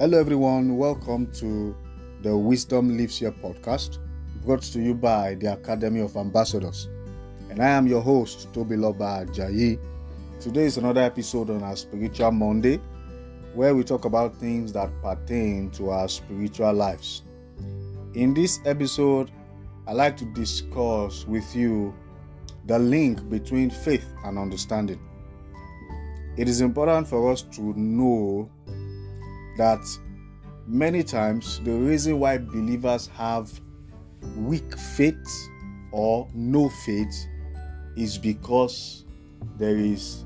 Hello, everyone. Welcome to the Wisdom Lives Here podcast, brought to you by the Academy of Ambassadors. And I am your host, Toby Loba Jayi. Today is another episode on our Spiritual Monday, where we talk about things that pertain to our spiritual lives. In this episode, I like to discuss with you the link between faith and understanding. It is important for us to know that many times the reason why believers have weak faith or no faith is because there is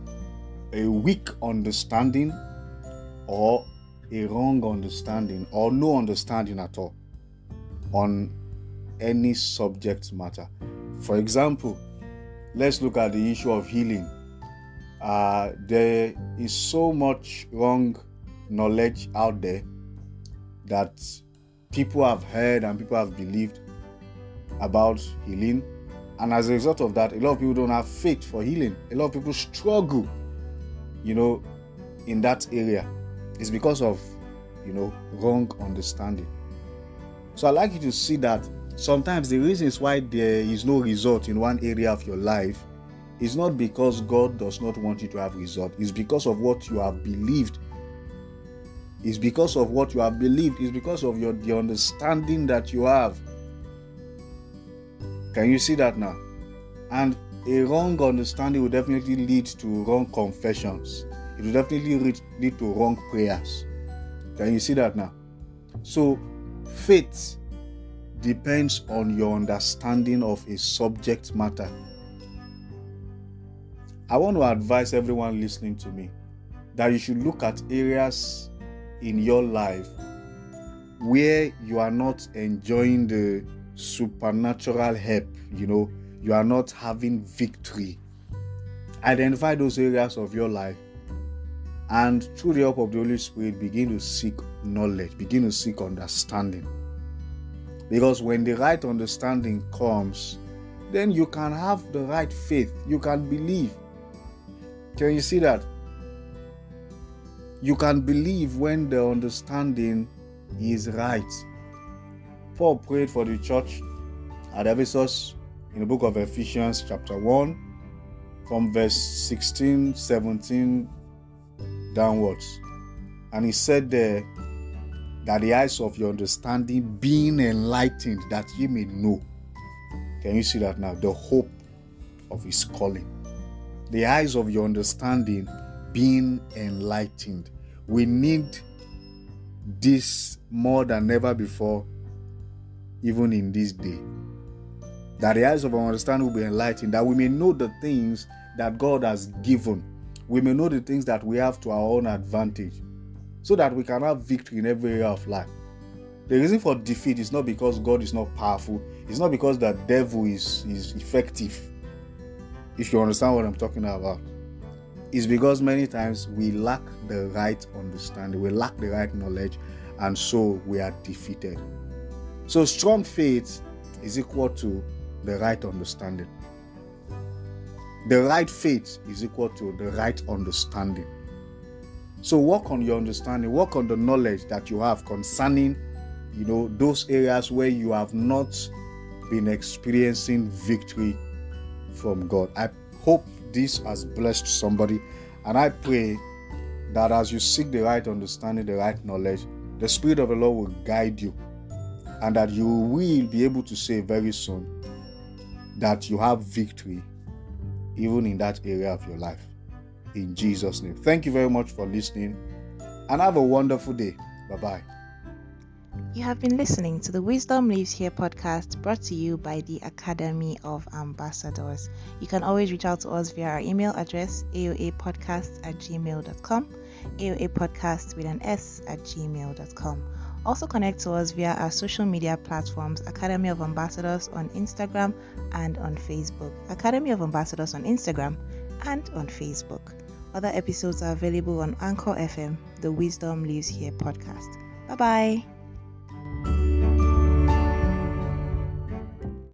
a weak understanding or a wrong understanding or no understanding at all on any subject matter. For example, let's look at the issue of healing. Uh, there is so much wrong knowledge out there that people have heard and people have believed about healing. And as a result of that, a lot of people don't have faith for healing. A lot of people struggle, you know, in that area. It's because of, you know, wrong understanding. So I like you to see that sometimes the reasons why there is no result in one area of your life is not because God does not want you to have result. It's because of what you have believed it's because of what you have believed. It's because of your the understanding that you have. Can you see that now? And a wrong understanding will definitely lead to wrong confessions. It will definitely lead to wrong prayers. Can you see that now? So, faith depends on your understanding of a subject matter. I want to advise everyone listening to me that you should look at areas in your life where you are not enjoying the supernatural help, you know, you are not having victory. Identify those areas of your life and through the help of the Holy Spirit, begin to seek knowledge, begin to seek understanding. Because when the right understanding comes, then you can have the right faith, you can believe. Can you see that? You can believe when the understanding is right. Paul prayed for the church at Ephesus in the book of Ephesians, chapter 1, from verse 16, 17 downwards. And he said there that the eyes of your understanding being enlightened, that ye may know. Can you see that now? The hope of his calling. The eyes of your understanding being enlightened. We need this more than ever before, even in this day. That the eyes of our understanding will be enlightened, that we may know the things that God has given. We may know the things that we have to our own advantage, so that we can have victory in every area of life. The reason for defeat is not because God is not powerful, it's not because the devil is, is effective. If you understand what I'm talking about is because many times we lack the right understanding, we lack the right knowledge, and so we are defeated. So, strong faith is equal to the right understanding. The right faith is equal to the right understanding. So, work on your understanding, work on the knowledge that you have concerning, you know, those areas where you have not been experiencing victory from God. I hope this has blessed somebody. And I pray that as you seek the right understanding, the right knowledge, the Spirit of the Lord will guide you. And that you will be able to say very soon that you have victory even in that area of your life. In Jesus' name. Thank you very much for listening and have a wonderful day. Bye bye. You have been listening to the Wisdom Lives Here podcast brought to you by the Academy of Ambassadors. You can always reach out to us via our email address aoapodcast at gmail.com, aoapodcast with an S at gmail.com. Also connect to us via our social media platforms Academy of Ambassadors on Instagram and on Facebook. Academy of Ambassadors on Instagram and on Facebook. Other episodes are available on Anchor FM, the Wisdom Lives Here podcast. Bye bye.